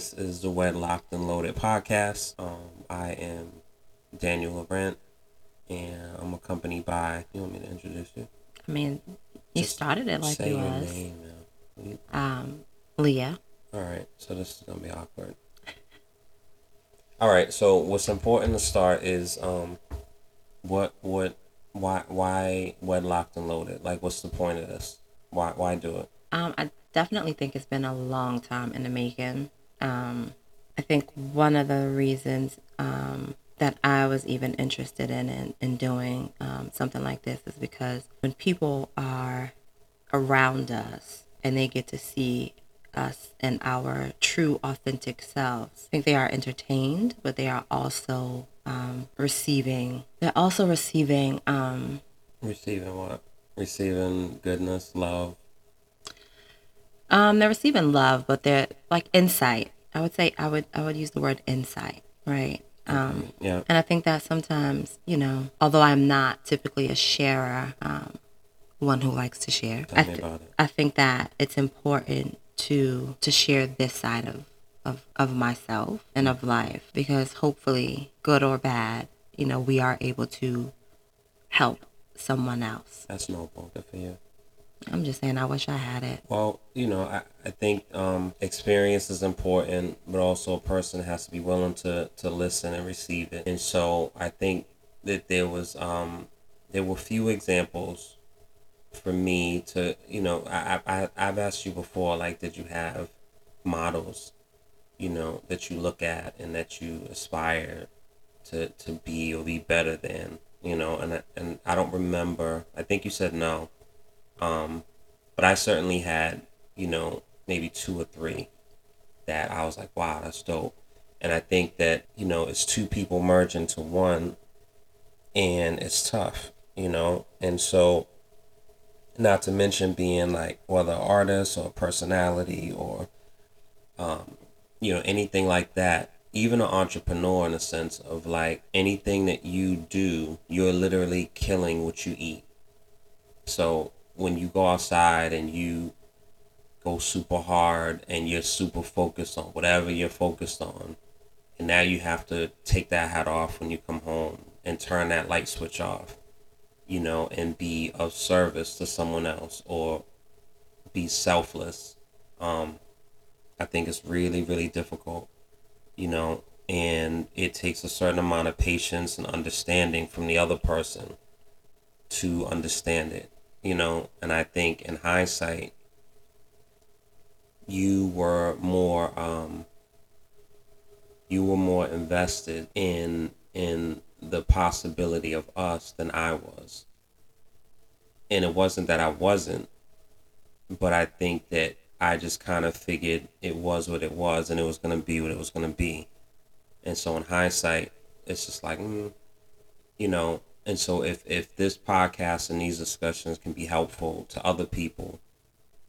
This is the Wedlocked and Loaded podcast. Um, I am Daniel Laurent, and I'm accompanied by. You want me to introduce you? I mean, you Just started it like Say you your was. name now. Um, Leah. All right, so this is gonna be awkward. All right, so what's important to start is um, what what why why wedlocked and loaded? Like, what's the point of this? Why why do it? Um, I definitely think it's been a long time in the making. Um, I think one of the reasons um, that I was even interested in in, in doing um, something like this is because when people are around us and they get to see us and our true authentic selves, I think they are entertained, but they are also um, receiving. They're also receiving um, Receiving what? Receiving goodness, love. Um, they're receiving love, but they're like insight. I would say I would I would use the word insight, right? Um, Yeah, and I think that sometimes, you know, although I'm not typically a sharer, um, one who likes to share, I, th- I think that it's important to to share this side of, of of myself and of life because hopefully, good or bad, you know, we are able to help someone else. that's noble. Good for you. I'm just saying, I wish I had it. Well, you know, I, I think um, experience is important, but also a person has to be willing to, to listen and receive it. And so I think that there was um, there were few examples for me to you know I, I I've asked you before like did you have models you know that you look at and that you aspire to to be or be better than you know and I, and I don't remember I think you said no um, but I certainly had, you know, maybe two or three that I was like, wow, that's dope. And I think that, you know, it's two people merge into one and it's tough, you know? And so, not to mention being like whether artist or personality or, um, you know, anything like that. Even an entrepreneur in a sense of like anything that you do, you're literally killing what you eat. So when you go outside and you go super hard and you're super focused on whatever you're focused on, and now you have to take that hat off when you come home and turn that light switch off, you know, and be of service to someone else or be selfless. Um, I think it's really, really difficult, you know, and it takes a certain amount of patience and understanding from the other person to understand it you know and i think in hindsight you were more um you were more invested in in the possibility of us than i was. And it wasn't that i wasn't but i think that i just kind of figured it was what it was and it was going to be what it was going to be. And so in hindsight it's just like mm, you know and so if if this podcast and these discussions can be helpful to other people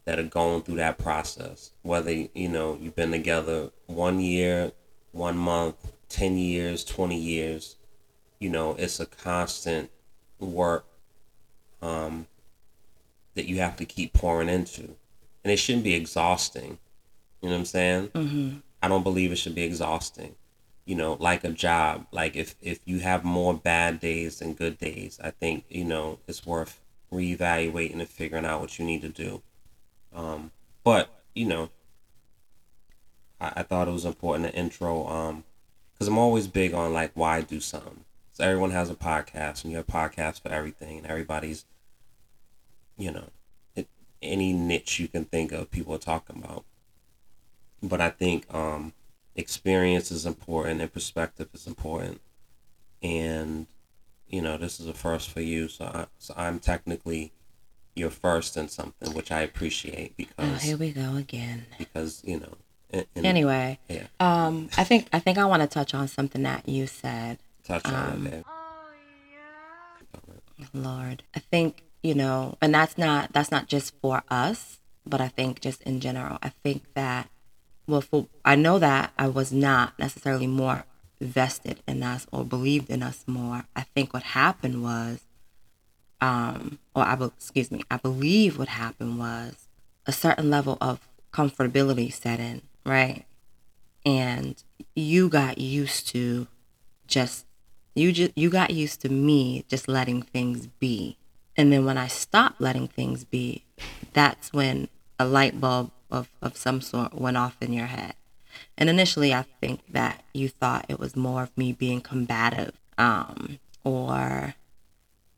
that are going through that process whether you know you've been together one year one month 10 years 20 years you know it's a constant work um that you have to keep pouring into. And it shouldn't be exhausting. You know what i'm saying? Mm-hmm. i don't believe it should be exhausting you know like a job. Like if if you have more bad days than good days i think you know it's worth reevaluating and figuring out what you need to do. Um but you know i, I thought it was important to intro um because i'm always big on like why do something. So everyone has a podcast and you have podcasts for everything and everybody's you know it, any niche you can think of people are talking about. But i think um experience is important and perspective is important and you know this is a first for you so, I, so i'm technically your first in something which i appreciate Oh, because here we go again. because you know and, and Anyway, yeah um, I think I think I want to touch on something that you said. touch on um, it. Lord, I think you know, and that's not that's not just for us, but I think just in general. I think that well, for I know that I was not necessarily more vested in us or believed in us more. I think what happened was, um, or I be- excuse me, I believe what happened was a certain level of comfortability set in, right? And you got used to just you just you got used to me just letting things be. And then when I stopped letting things be, that's when a light bulb of, of some sort went off in your head. And initially, I think that you thought it was more of me being combative um, or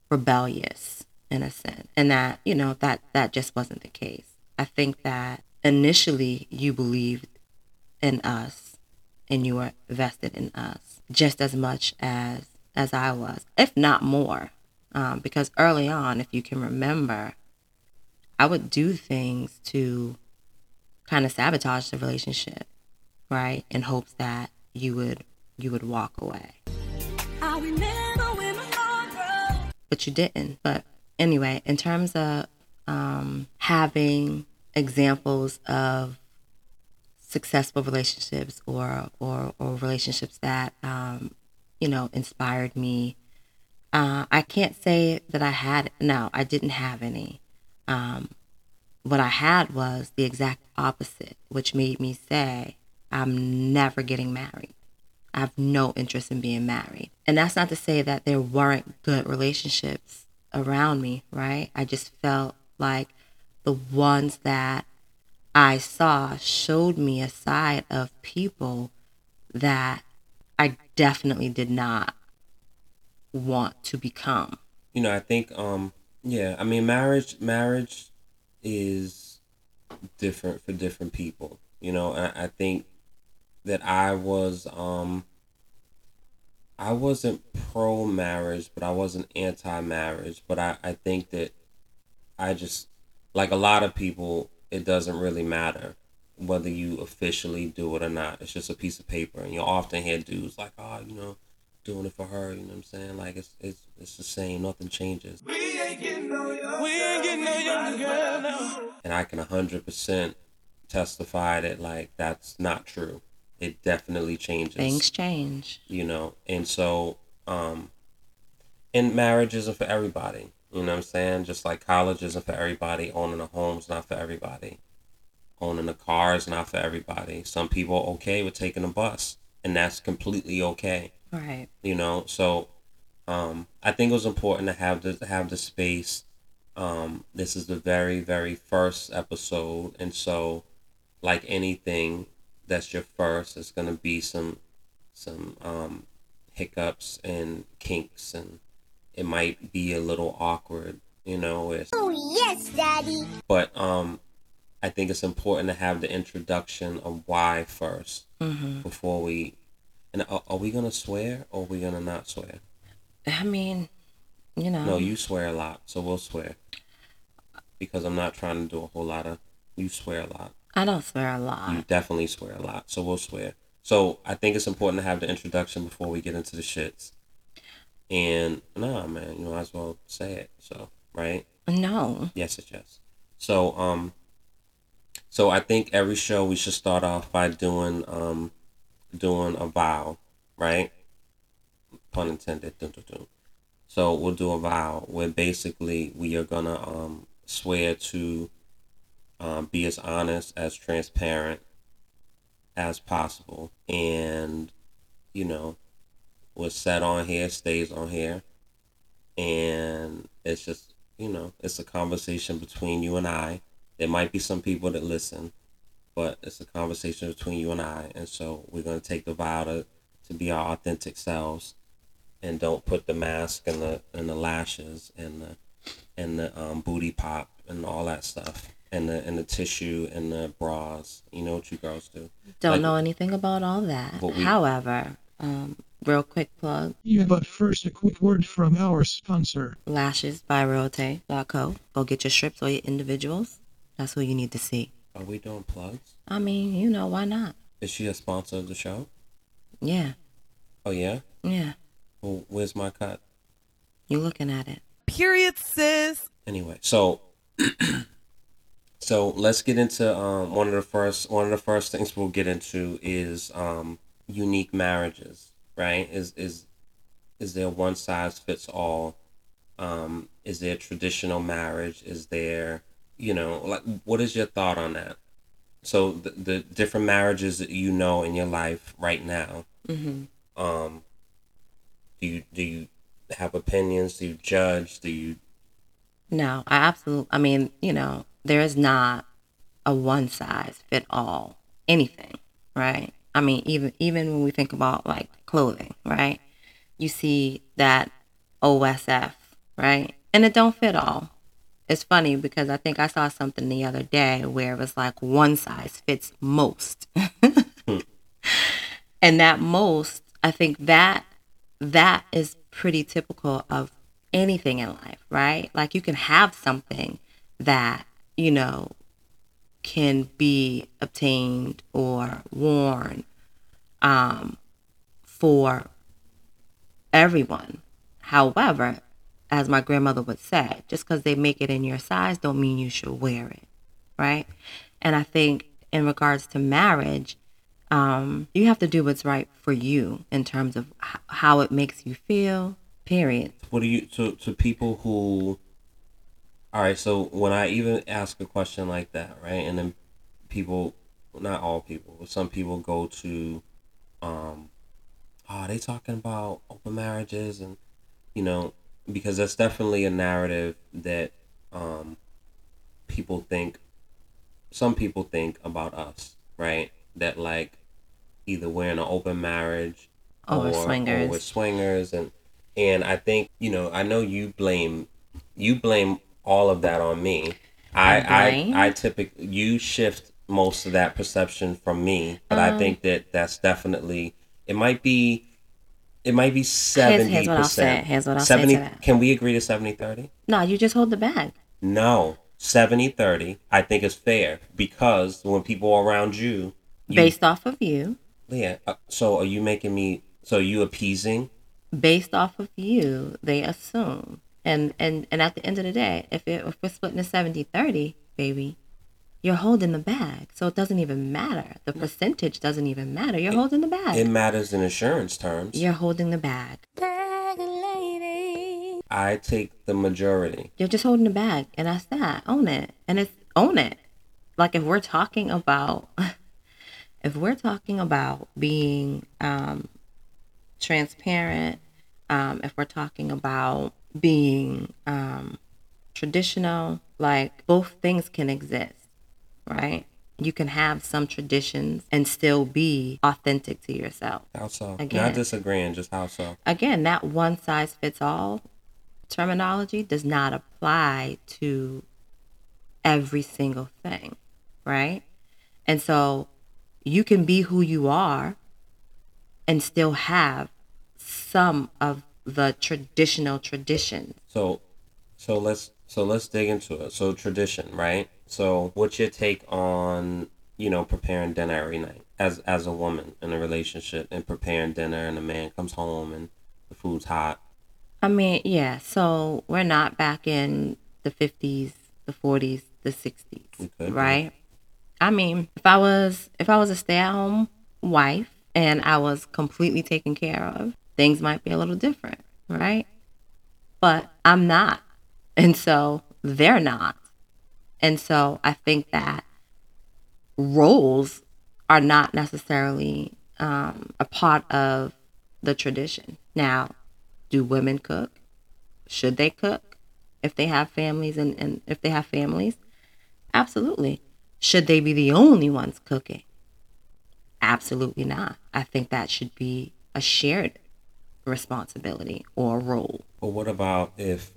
rebellious in a sense, and that you know that that just wasn't the case. I think that initially you believed in us and you were vested in us just as much as as I was, if not more. Um, because early on, if you can remember, I would do things to kind of sabotage the relationship, right? In hopes that you would you would walk away. But you didn't. But anyway, in terms of um, having examples of successful relationships or or, or relationships that um, you know inspired me, uh, I can't say that I had. No, I didn't have any. Um, what I had was the exact opposite, which made me say, I'm never getting married. I have no interest in being married. And that's not to say that there weren't good relationships around me, right? I just felt like the ones that I saw showed me a side of people that I definitely did not want to become. You know, I think um yeah, I mean marriage marriage is different for different people. You know, I, I think that I was um I wasn't pro marriage, but I wasn't anti marriage. But I, I think that I just like a lot of people, it doesn't really matter whether you officially do it or not. It's just a piece of paper, and you'll often hear dudes like, "Oh, you know, doing it for her." You know what I'm saying? Like it's it's it's the same. Nothing changes. We ain't getting no younger. We ain't getting no younger girl now. And I can hundred percent testify that like that's not true. It definitely changes. Things change. You know, and so um, and marriage isn't for everybody. You know what I'm saying? Just like college isn't for everybody, owning a home's not for everybody. Owning a car is not for everybody. Some people are okay with taking a bus, and that's completely okay. Right. You know, so um, I think it was important to have the have the space. Um, this is the very very first episode, and so like anything that's your first, it's gonna be some some um, hiccups and kinks, and it might be a little awkward. You know. It's, oh yes, Daddy. But um, I think it's important to have the introduction of why 1st mm-hmm. before we. And are, are we gonna swear or are we gonna not swear? I mean, you know. No, you swear a lot, so we'll swear. Because I'm not trying to do a whole lot of. You swear a lot. I don't swear a lot. You definitely swear a lot, so we'll swear. So I think it's important to have the introduction before we get into the shits. And nah, man, you might as well say it. So right? No. Yes, it's yes. So um, so I think every show we should start off by doing um, doing a vow, right? Pun intended. Dun, dun, dun. So we'll do a vow where basically we are gonna um swear to um, be as honest as transparent as possible and you know what's said on here stays on here and it's just you know it's a conversation between you and i there might be some people that listen but it's a conversation between you and i and so we're going to take the vow to, to be our authentic selves and don't put the mask and the and the lashes and the and the um, booty pop and all that stuff and the and the tissue and the bras. You know what you girls do. Don't like, know anything about all that. We, However, um, real quick plug. Yeah, but first a quick word from our sponsor. Lashes by Rote.co. Go get your strips or your individuals. That's who you need to see. Are we doing plugs? I mean, you know, why not? Is she a sponsor of the show? Yeah. Oh yeah? Yeah. Well, where's my cut? You're looking at it. Period, sis. Anyway, so So let's get into um, one of the first one of the first things we'll get into is um, unique marriages. Right? Is is is there one size fits all? Um, is there traditional marriage? Is there you know like what is your thought on that? so the, the different marriages that you know in your life right now. hmm Um, do you do you have opinions? Do you judge? Do you No, I absolutely. I mean, you know, there is not a one size fit all anything, right? I mean, even even when we think about like clothing, right? You see that OSF, right? And it don't fit all. It's funny because I think I saw something the other day where it was like one size fits most. and that most, I think that that is pretty typical of anything in life, right? Like you can have something that, you know, can be obtained or worn um, for everyone. However, as my grandmother would say, just because they make it in your size don't mean you should wear it, right? And I think in regards to marriage, um, you have to do what's right for you in terms of h- how it makes you feel. Period. what do you to to people who all right so when i even ask a question like that right and then people not all people but some people go to um oh they talking about open marriages and you know because that's definitely a narrative that um people think some people think about us right that like either we're in an open marriage Or swingers. or we're swingers and and I think you know I know you blame you blame all of that on me. I I? I I typically you shift most of that perception from me, but Um, I think that that's definitely it might be it might be 70 here's what I'll say. percent. Here's what I'll say to 70 that. Can we agree to 70 30? No, you just hold the bag. No. 70 30 I think is fair because when people are around you, you Based off of you, yeah, uh, so are you making me so you appeasing based off of you, they assume. And and and at the end of the day, if it, if we're splitting a 70-30, baby, you're holding the bag. So it doesn't even matter. The percentage doesn't even matter. You're holding the bag. it matters in insurance terms. You're holding the bag. Bag lady. I take the majority. You're just holding the bag, and that's that. Own it, and it's own it. Like if we're talking about, if we're talking about being um, transparent, um, if we're talking about being um, traditional, like both things can exist, right? You can have some traditions and still be authentic to yourself. How so? Again. Not disagreeing, just how so? Again, that one size fits all terminology does not apply to every single thing, right? And so you can be who you are and still have some of the traditional traditions. So, so let's so let's dig into it. So tradition, right? So what's your take on you know preparing dinner every night as as a woman in a relationship and preparing dinner and the man comes home and the food's hot. I mean, yeah, so we're not back in the 50s, the 40s, the 60s, We could be. right? I mean, if I was if I was a stay-at-home wife and I was completely taken care of, things might be a little different, right? But I'm not. And so they're not. And so I think that roles are not necessarily um, a part of the tradition. Now, do women cook? Should they cook if they have families and, and if they have families? Absolutely. Should they be the only ones cooking? Absolutely not. I think that should be a shared responsibility or role. But what about if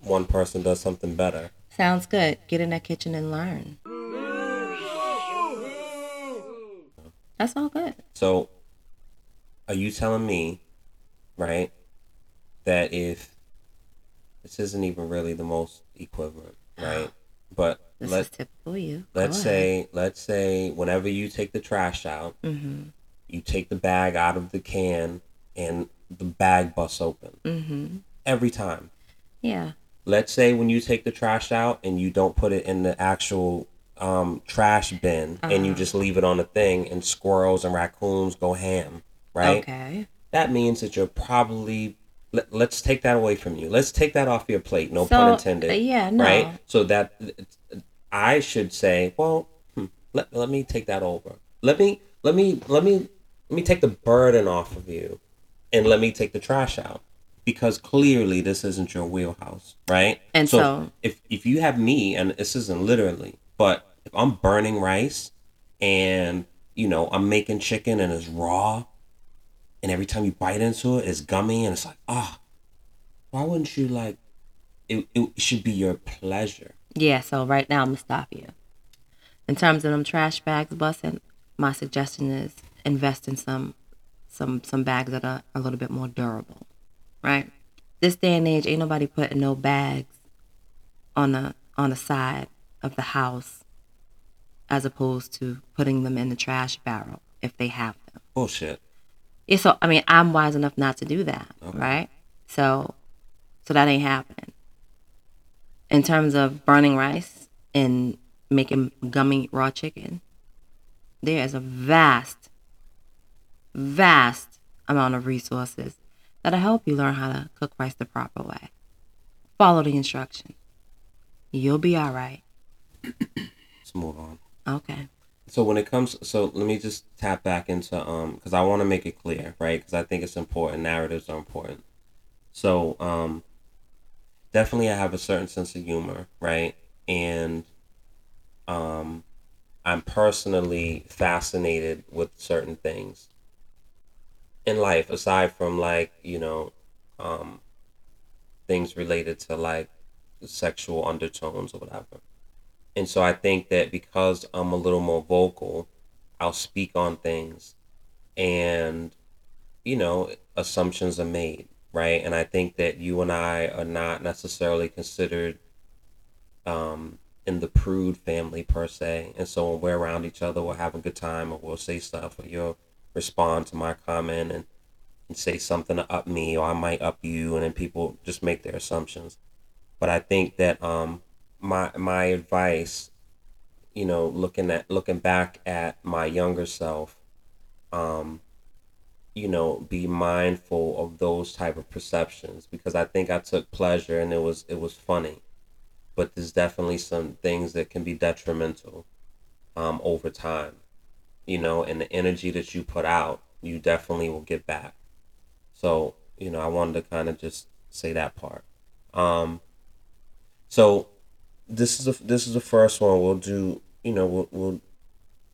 one person does something better? Sounds good. Get in that kitchen and learn. That's all good. So, are you telling me, right, that if this isn't even really the most equivalent, right? But This let is typical you. let's say let's say whenever you take the trash out, Mm-hmm. you take the bag out of the can and the bag busts open Mm-hmm. every time. Yeah. Let's say when you take the trash out and you don't put it in the actual um, trash bin and Uh-huh. you just leave it on the thing and squirrels and raccoons go ham, right? Okay. that means that you're probably let, let's take that away from you let's take that off your plate no So, pun intended uh, yeah, no. right so that i should say well hmm, let, let me take that over. Let me let me let me let me take the burden off of you and let me take the trash out because clearly this isn't your wheelhouse, right? And so- if if you have me and this isn't literally, but if I'm burning rice and you know I'm making chicken and it's raw, and every time you bite into it, it's gummy and it's like ah, why wouldn't you like? It, it should be your pleasure. Yeah, so right now I'm gonna stop you. In terms of them trash bags busting, my suggestion is invest in some some some bags that are a little bit more durable. Right? This day and age ain't nobody putting no bags on the on the side of the house as opposed to putting them in the trash barrel if they have them. Bullshit. Yeah, so I mean I'm wise enough not to do that, right? So so that ain't happening. In terms of burning rice and making gummy raw chicken, there is a vast, vast amount of resources that'll help you learn how to cook rice the proper way. Follow the instructions. You'll be all right. Let's move on. Okay. So when it comes, so let me just tap back into um, because I want to make it clear, right? Because I think it's important. Narratives are important. So um, definitely, I have a certain sense of humor, right? And um, I'm personally fascinated with certain things in life, aside from like you know, um, things related to like sexual undertones or whatever. And so I think that because I'm a little more vocal, I'll speak on things and, you know, assumptions are made, right? And I think that you and I are not necessarily considered um, in the prude family per se. And so when we're around each other, we'll have a good time or we'll say stuff or you'll respond to my comment and, and say something to up me or I might up you and then people just make their assumptions. But I think that um, my my advice, you know, looking at looking back at my younger self, um, you know, be mindful of those type of perceptions because I think I took pleasure and it was it was funny, but there's definitely some things that can be detrimental, um, over time, you know, and the energy that you put out, you definitely will get back. So you know, I wanted to kind of just say that part. Um, so this is a, this is the first one. We'll do you know we'll, we'll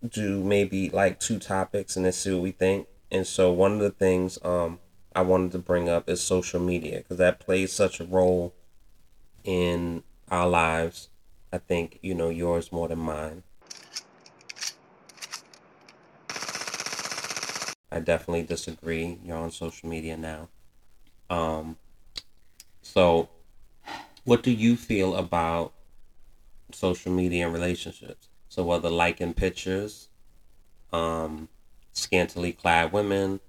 do maybe like two topics and then see what we think. And so one of the things um I wanted to bring up is social media because that plays such a role in our lives. I think you know yours more than mine. I definitely disagree. You're on social media now. Um, so, what do you feel about social media and relationships? So, whether liking pictures, um, scantily clad women,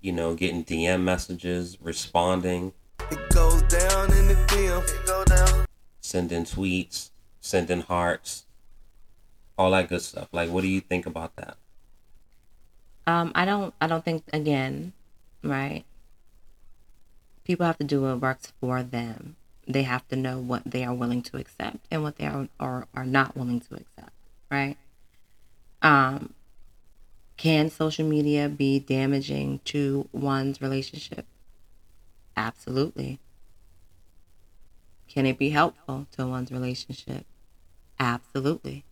you know, getting DM messages, responding, It goes down in the DM. It go down. sending tweets, sending hearts, all that good stuff. Like, what do you think about that? Um, I don't. I don't think again, right? People have to do what works for them. They have to know what they are willing to accept and what they are or are not willing to accept, right? Um, can social media be damaging to one's relationship? Absolutely. Can it be helpful to one's relationship? Absolutely.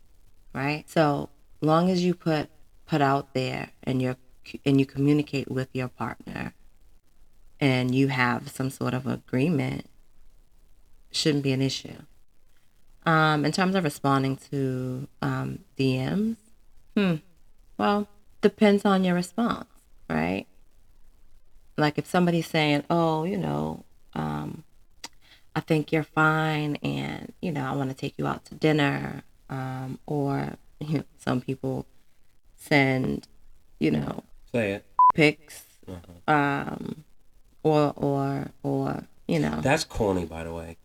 Right? So, long as you put put out there and you and you communicate with your partner and you have some sort of agreement shouldn't be an issue. Um, in terms of responding to um, dms hmm well depends on your response right? Like if somebody's saying oh you know um, i think you're fine and you know i want to take you out to dinner um, or you know, some people send, you know, Say it. pics, um, or or or you know. That's corny, by the way.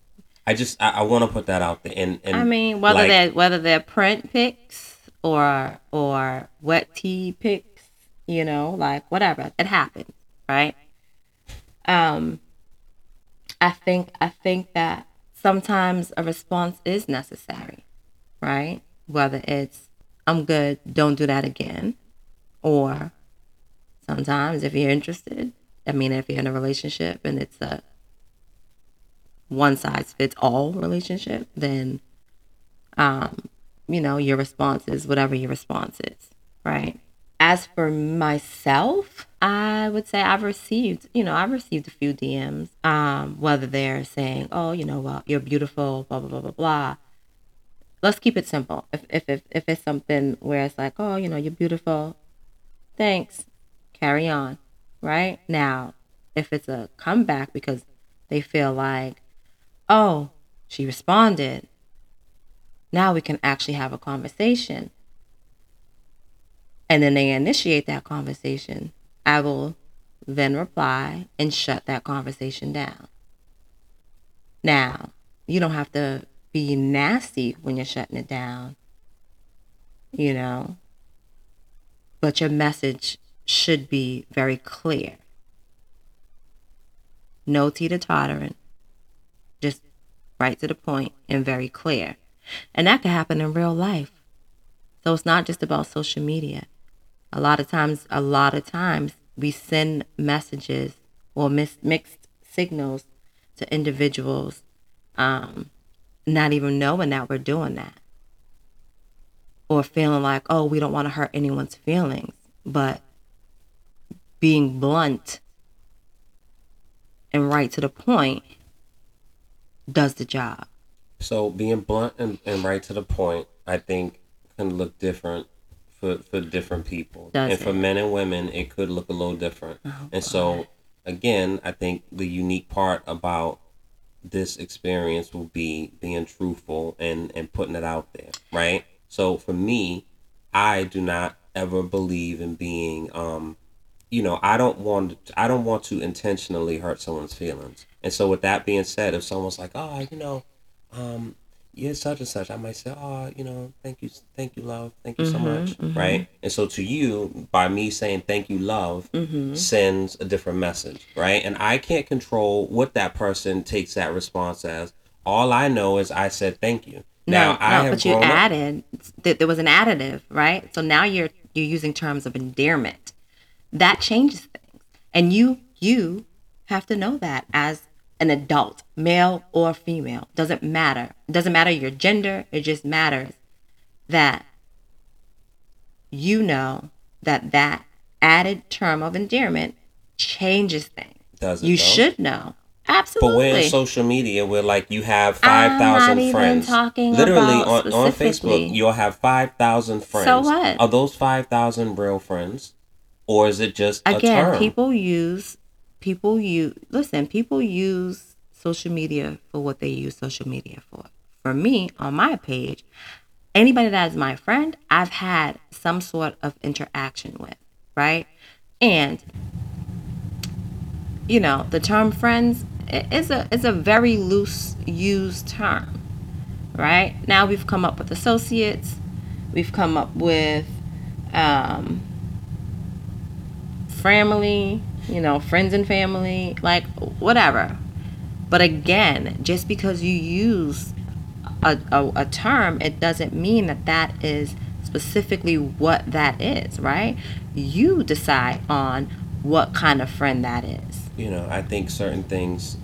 I just I, I want to put that out there. And, and I mean, whether like, they're whether they're print pics or or wet tea pics, you know, like whatever, it happens, right? Um, I think I think that sometimes a response is necessary, right? Whether it's I'm good. Don't do that again. Or sometimes if you're interested, I mean, if you're in a relationship and it's a one size fits all relationship, then, um, you know, your response is whatever your response is, right? As for myself, I would say I've received, you know, I've received a few DMs, um, whether they're saying, oh, you know, well, you're beautiful, blah, blah, blah, blah, blah. Let's keep it simple. If, if, if, if it's something where it's like, oh, you know, you're beautiful, thanks, carry on, right? Now, if it's a comeback because they feel like, oh, she responded, now we can actually have a conversation and then they initiate that conversation, I will then reply and shut that conversation down. Now, you don't have to be nasty when you're shutting it down, you know, but your message should be very clear. No teeter tottering, just right to the point and very clear. And that can happen in real life. So it's not just about social media a lot of times a lot of times we send messages or mis- mixed signals to individuals um, not even knowing that we're doing that. Or feeling like oh we don't want to hurt anyone's feelings. But being blunt and right to the point does the job. So being blunt and, and right to the point i think can look different for for different people, Does and for men and women, it could look a little different. Oh, and so, again, I think the unique part about this experience will be being truthful and and putting it out there, right? So for me, I do not ever believe in being um you know, I don't want I don't want to intentionally hurt someone's feelings. And so with that being said, if someone's like, "Oh, you know, um you're such and such," I might say, "Oh, you know, thank you, thank you, love, thank you so mm-hmm, much," mm-hmm. right? And so to you, by me saying "thank you, love," mm-hmm. sends a different message, right? And I can't control what that person takes that response as. All I know is I said thank you. Now no, I no, have but you added that there was an additive, right? So now you're you're using terms of endearment. That changes things, and you you have to know that as an adult, male or female, doesn't matter. It doesn't matter your gender. It just matters that you know that that added term of endearment changes things. Does it, you though? should know. Absolutely. But we're in social media where like you have not thousand friends. talking Literally on, on. Facebook, you'll have five thousand friends. So what? Are those five thousand real friends, or is it just a again people use people use listen people use social media for what they use social media for. For me on my page anybody that is my friend i've had some sort of interaction with right? And you know the term friends is a is a very loose used term right? Now we've come up with associates we've come up with um family, you know, friends and family, like whatever. But again, just because you use a, a, a term, it doesn't mean that that is specifically what that is, right? You decide on what kind of friend that is. you know, I think certain things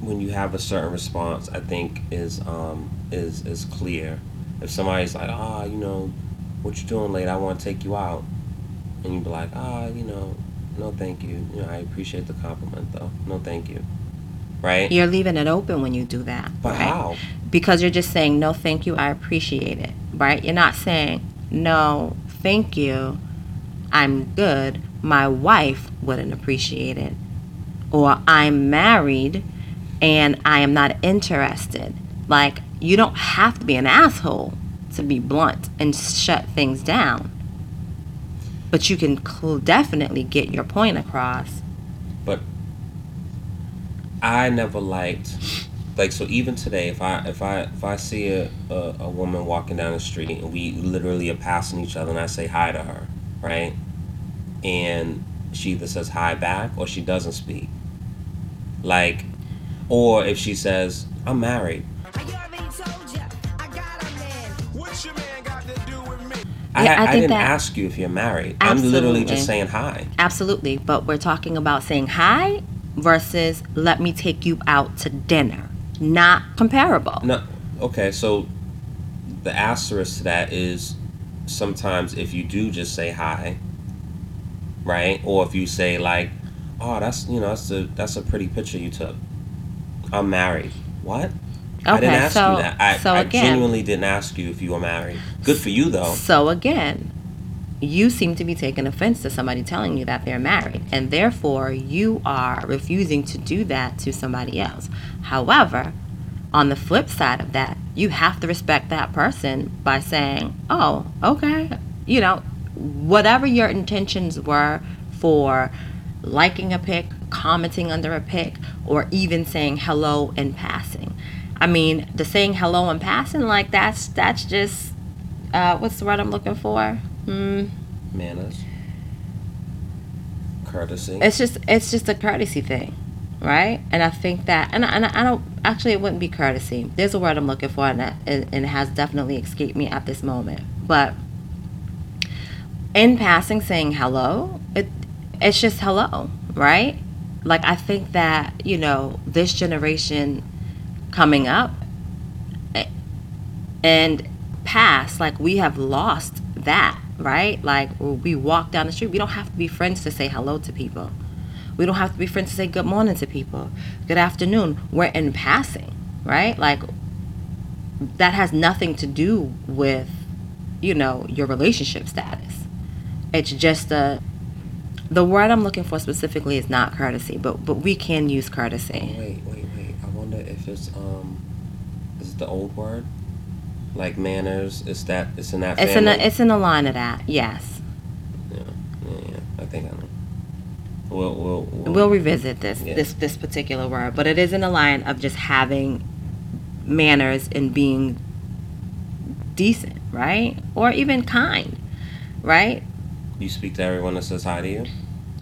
when you have a certain response, I think is um is is clear. If somebody's like, ah, you know, what you doing late? I want to take you out, and you be like, ah, you know, no, thank you. You know, I appreciate the compliment though. No, thank you. Right? You're leaving it open when you do that. But right? how? because you're just saying no thank you i appreciate it right you're not saying no thank you i'm good my wife wouldn't appreciate it or i'm married and i am not interested like you don't have to be an asshole to be blunt and shut things down but you can cl- definitely get your point across but I never liked like so even today if I if I if I see a, a, a woman walking down the street and we literally are passing each other and I say hi to her, right? And she either says hi back or she doesn't speak. Like or if she says, I'm married. I, I I, didn't that- ask you if you're married. I'm literally just saying hi. Absolutely, but we're talking about saying hi versus let me take you out to dinner. Not comparable. No, okay. So the asterisk to that is sometimes if you do just say hi, right, or if you say like, "Oh, that's you know that's a that's a pretty picture you took." I'm married. What? I didn't ask so- you that. I, so I again- genuinely didn't ask you if you were married. Good for you though. So again, you seem to be taking offense to somebody telling you that they're married, and therefore you are refusing to do that to somebody else. However, on the flip side of that, you have to respect that person by saying, "Oh, okay," you know, whatever your intentions were for liking a pic, commenting under a pic, or even saying hello in passing. I mean, the saying hello in passing, like that's that's just uh, what's the word I'm looking for? Hmm. Manners, courtesy. It's just it's just a courtesy thing, right? And I think that and I, and I don't actually it wouldn't be courtesy. There's a word I'm looking for, and that, and and it has definitely escaped me at this moment. But in passing, saying hello, it it's just hello, right? Like I think that you know this generation coming up and past, like we have lost that, right? Like we walk down the street, we don't have to be friends to say hello to people. We don't have to be friends to say good morning to people, good afternoon. We're in passing, right? Like that has nothing to do with, you know, your relationship status. It's just a the word I'm looking for specifically is not courtesy, but but we can use courtesy. Wait, wait, if it's um, is it the old word? Like manners? Is that it's in that It's in a, it's in the line of that. Yes, yeah, yeah, yeah. I think I know. We'll we'll we'll, we'll revisit this Yeah. this this particular word, but it is in the line of just having manners and being decent, right? Or even kind, right? you speak to everyone that says hi to you.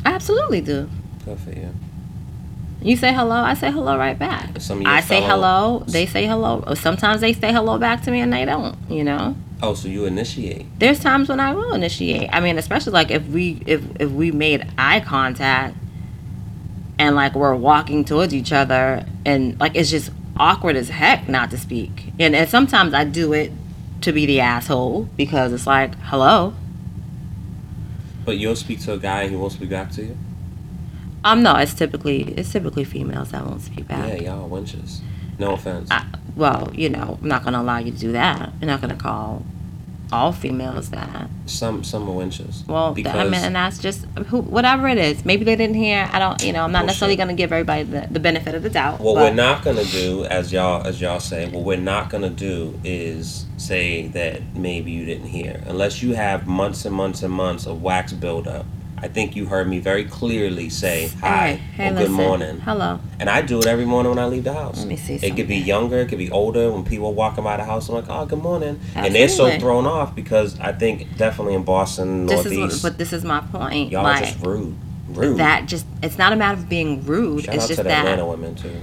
I absolutely do. Good for you. You say hello, I say hello right back. Some of your I say hello, they say hello. Sometimes they say hello back to me and they don't, you know? Oh, so you initiate? There's times when I will initiate. I mean, especially like if we if if we made eye contact and like we're walking towards each other and like it's just awkward as heck not to speak. And and sometimes I do it to be the asshole because it's like, hello. But you'll speak to a guy and he won't speak back to you. Um no, it's typically it's typically females that won't speak back. Yeah, y'all are wenches. No offense. I, well, you know, I'm not gonna allow you to do that. You're not gonna call all females that. some some are wenches. Well, because I mean, and that's just who, whatever it is. Maybe they didn't hear. I don't, you know, I'm not Bullshit. necessarily gonna give everybody the, the benefit of the doubt. What but we're not gonna do, as y'all as y'all say, what we're not gonna do is say that maybe you didn't hear, unless you have months and months and months of wax buildup. I think you heard me very clearly say hi Hey, hey, or good listen. morning, Hello. and I do it every morning when I leave the house. Let me see It could be younger, it could be older. When people walking by the house, I'm like, "Oh, good morning," Absolutely. and they're so thrown off because I think definitely in Boston, This is, Northeast, what, but this is my point. y'all are just rude, rude. that, just it's not a matter of being rude. Shout it's out just to the that. Atlanta women too.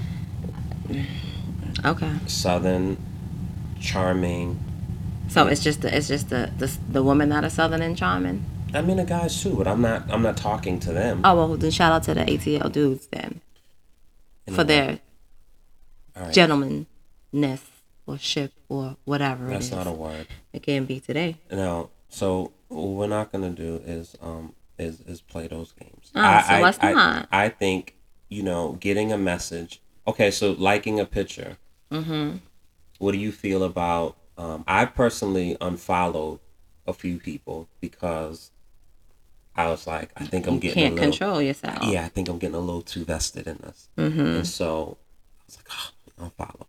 Okay. Southern, charming. So it's just the, it's just the, the the women that are southern and charming. I mean the guys too, but I'm not. I'm not talking to them. Oh well, then shout out to the ATL dudes then for their right. gentlemanness or ship or whatever That's it is. not a word. it can be today. No. So what we're not gonna do is um is is play those games. Oh, so let's I, not. I think you know getting a message. Okay, so liking a picture. Mm-hmm. What do you feel about? Um, I personally unfollowed a few people because I was like, I think I'm You getting a can't little. control yourself. Yeah, I think I'm getting a little too vested in this. Mm-hmm. And so I was like, oh, I'll follow.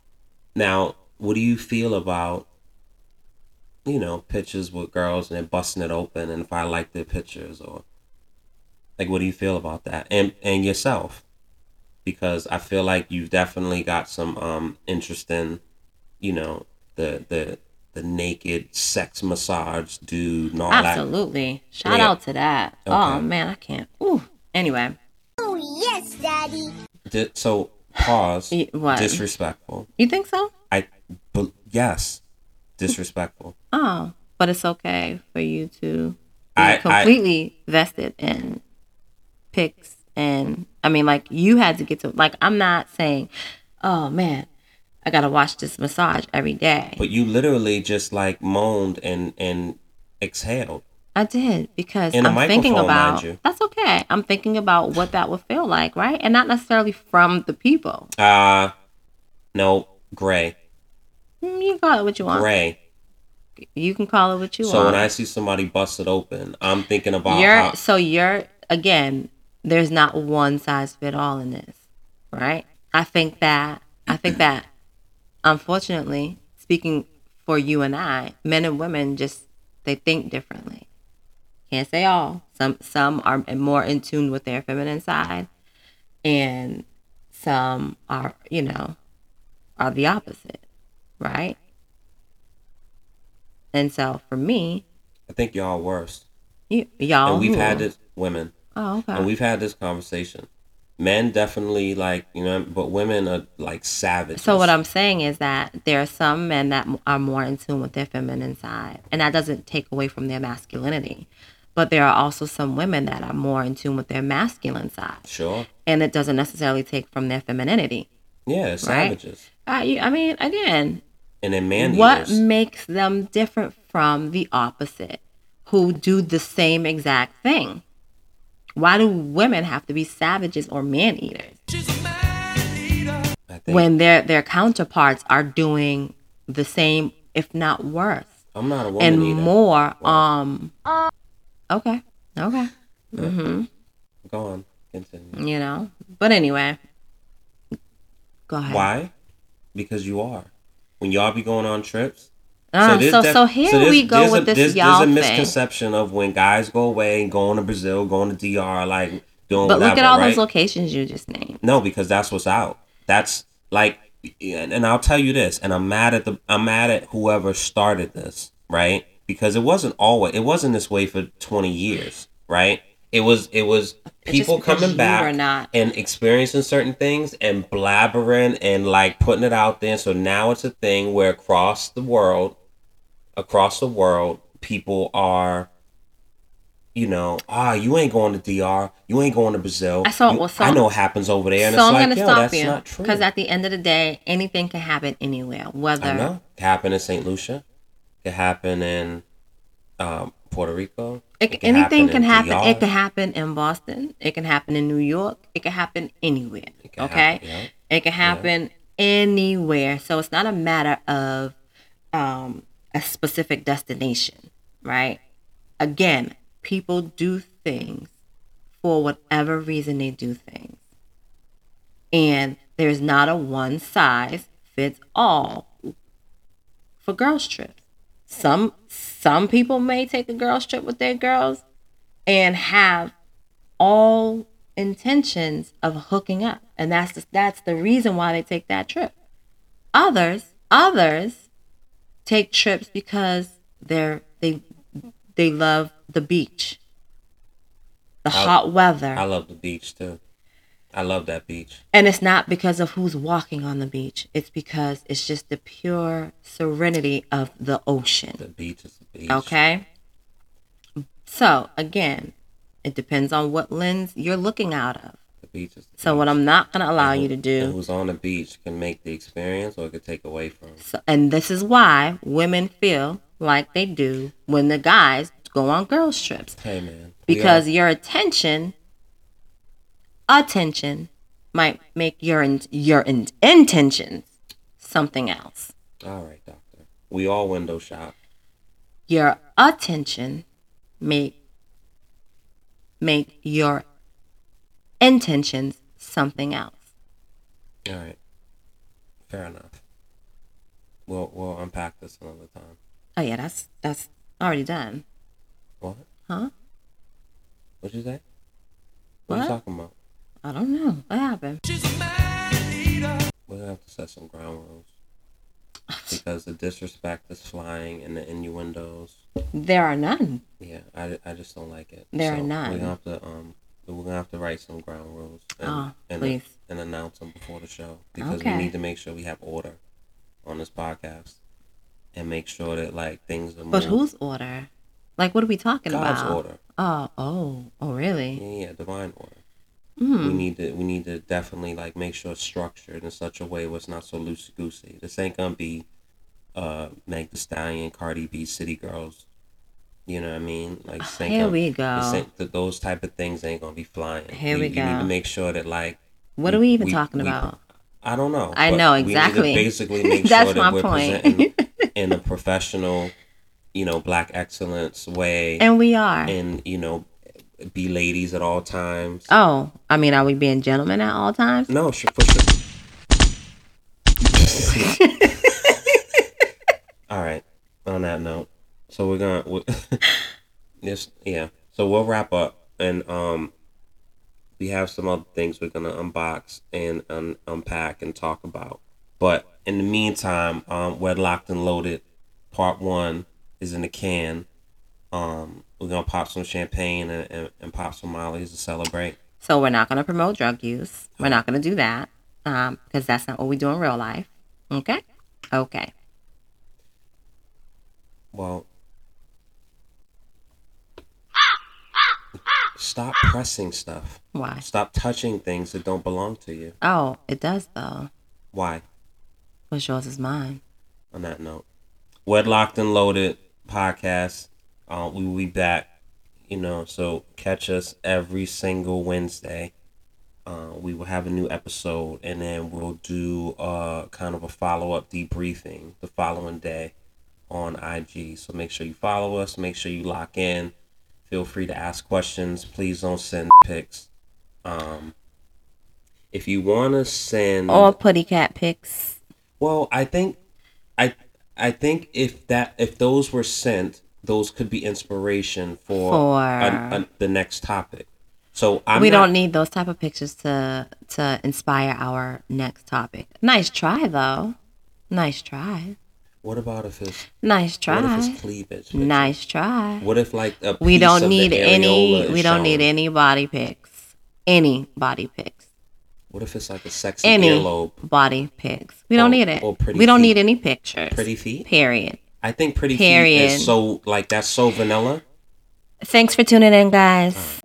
Now, what do you feel about, you know, pictures with girls and they're busting it open and if I like their pictures or like what do you feel about that? And and yourself. Because I feel like you've definitely got some um interesting, you know, the the the naked sex massage dude and all that. Absolutely. Shout Yeah. out to that. Oh man, I can't. Ooh. Anyway, Oh, yes, Daddy. Di- so pause. What? Disrespectful. you think so? I, but yes, disrespectful. Oh, but it's okay for you to be I- I- completely vested in pics and I mean like you had to get to like I'm not saying, oh man, I gotta watch this massage every day. But you literally just like moaned and and exhaled. I did because In I'm thinking about that's okay. I'm thinking about what that would feel like, right? And not necessarily from the people. Uh no, gray. Mm, You can call it what you want. Gray. You can call it what you So want. So when I see somebody busted open, I'm thinking about you're how, so you're again there's not one size fit all in this right i think that i think that unfortunately speaking for you and i men and women just they think differently can't say all some some are more in tune with their feminine side and some are you know are the opposite right and so for me I think y'all worse. you, y'all and we've had this women. oh okay And we've had this conversation. Men definitely like, you know, but women are like savage So what I'm saying is that there are some men that are more in tune with their feminine side, and that doesn't take away from their masculinity. But there are also some women that are more in tune with their masculine side, Sure. and it doesn't necessarily take from their femininity. Yeah, savages. Uh, I mean, again, And then man what makes them different from the opposite, who do the same exact thing? Why do women have to be savages or man eaters? When their their counterparts are doing the same if not worse I'm not a woman and eater. more um okay okay Mm-hmm. Go on. Continue. you know but anyway go ahead Why? Because you are. When y'all be going on trips. Ah, there's so def- so here there's- we go with a, this there's, y'all There's a thing misconception of when guys go away and going to Brazil, going to DR, like doing but whatever, look at all right? those locations you just named No, because that's what's out. That's like, and and I'll tell you this, and I'm mad at the, I'm mad at whoever started this, right? Because it wasn't always, it wasn't this way for 20 years, right? It was, it was people coming back and experiencing certain things and blabbering and like putting it out there. So now it's a thing where across the world, across the world, people are. You know, ah, you ain't going to DR. You ain't going to Brazil. I saw- You- well, so- I know what happens over there, and so it's i'm like, gonna stop that's you not true. because at the end of the day anything can happen anywhere I whether know. It happen in St. Lucia. It happen in um, Puerto Rico. It, can anything happen can happen. DR. It can happen in Boston. It can happen in New York. It can happen anywhere. It can okay, happen, yeah. it can happen anywhere. So it's not a matter of um, a specific destination, right? Again, people do things for whatever reason they do things, and there's not a one size fits all for girls trips. Some some people may take a girls trip with their girls and have all intentions of hooking up, and that's the, that's the reason why they take that trip. Others others take trips because they're they they love the beach, the I- hot weather, I love the beach too. I love that beach. and it's not because of who's walking on the beach. It's because it's just the pure serenity of the ocean. The beach is the beach. Okay. So again, it depends on what lens you're looking out of. The beach is. The So beach. what I'm not gonna allow And you to do, who's on the beach can make the experience, or it could take away from. so, and this is why women feel like they do when the guys go on girls trips Hey man. because your attention, attention, might make your in, your in, intentions something else. all right, doctor. We all window shop. Your attention make make your intentions something else. All right. Fair enough. We'll we'll unpack this another time. Oh yeah, that's that's already done. What? Huh? What'd you say? What, are What? you talking about? I don't know. What happened? We're gonna have to set some ground rules because the disrespect is flying and the innuendos. There are none. Yeah, I, I just don't like it. There are none. We're gonna have to um we're gonna have to write some ground rules and Oh, and, please. and announce them before the show because Okay. we need to make sure we have order on this podcast. and make sure that like things are. But whose order? Like, what are we talking God's about? order? Oh, oh, oh, really? Yeah, yeah, divine order. Hmm. We need to we need to definitely like make sure it's structured in such a way where it's not so loosey goosey. This ain't gonna be uh Meg the Stallion, Cardi B, City Girls. You know what I mean? Like ain't Here gonna- we go. th- those type of things ain't gonna be flying. Here we go. You need to make sure that like What are we even we- talking we- about? I don't know. I know, we need to exactly. basically make That's sure that my we're point. presenting in a professional, you know, black excellence way, And we are. and you know, be ladies at all times. oh, I mean, are we being gentlemen at all times? No, sure, for sure. All right. On that note, so we're gonna we, this yeah. So we'll wrap up, and um, we have some other things we're gonna unbox and un- unpack and talk about. But in the meantime, um, we're locked and loaded. Part one is in the can. Um, we're gonna pop some champagne and, and, and pop some mollies to celebrate. So we're not going to promote drug use. We're not going to do that um, because that's not what we do in real life. Okay? Okay. Well, stop pressing stuff. Why? Stop touching things that don't belong to you. Oh, it does though. Why? What's yours is mine. On that note, Wedlocked and Loaded podcast. Uh, we will be back. You know, so catch us every single Wednesday. Uh, we will have a new episode, and then we'll do uh, kind of a follow up debriefing the following day on IG. So make sure you follow us. Make sure you lock in. Feel free to ask questions. Please don't send pics. Um, if you want to send, all putty cat pics. well, I think, I, I think if that if those were sent, those could be inspiration for, For- the next topic. So I'm we not- don't need those type of pictures to to inspire our next topic. Nice try though. Nice try. What about if it's Nice what if it's cleavage? picture? Nice try. What if like a We don't of need any we don't need any body pics. Any body pics. What if it's like a sexy Any earlobe? body pics. We don't Or- need it. or pretty We don't feet. need any pictures. Pretty feet? Period. I think pretty feet is so like that's so vanilla. Thanks for tuning in, guys.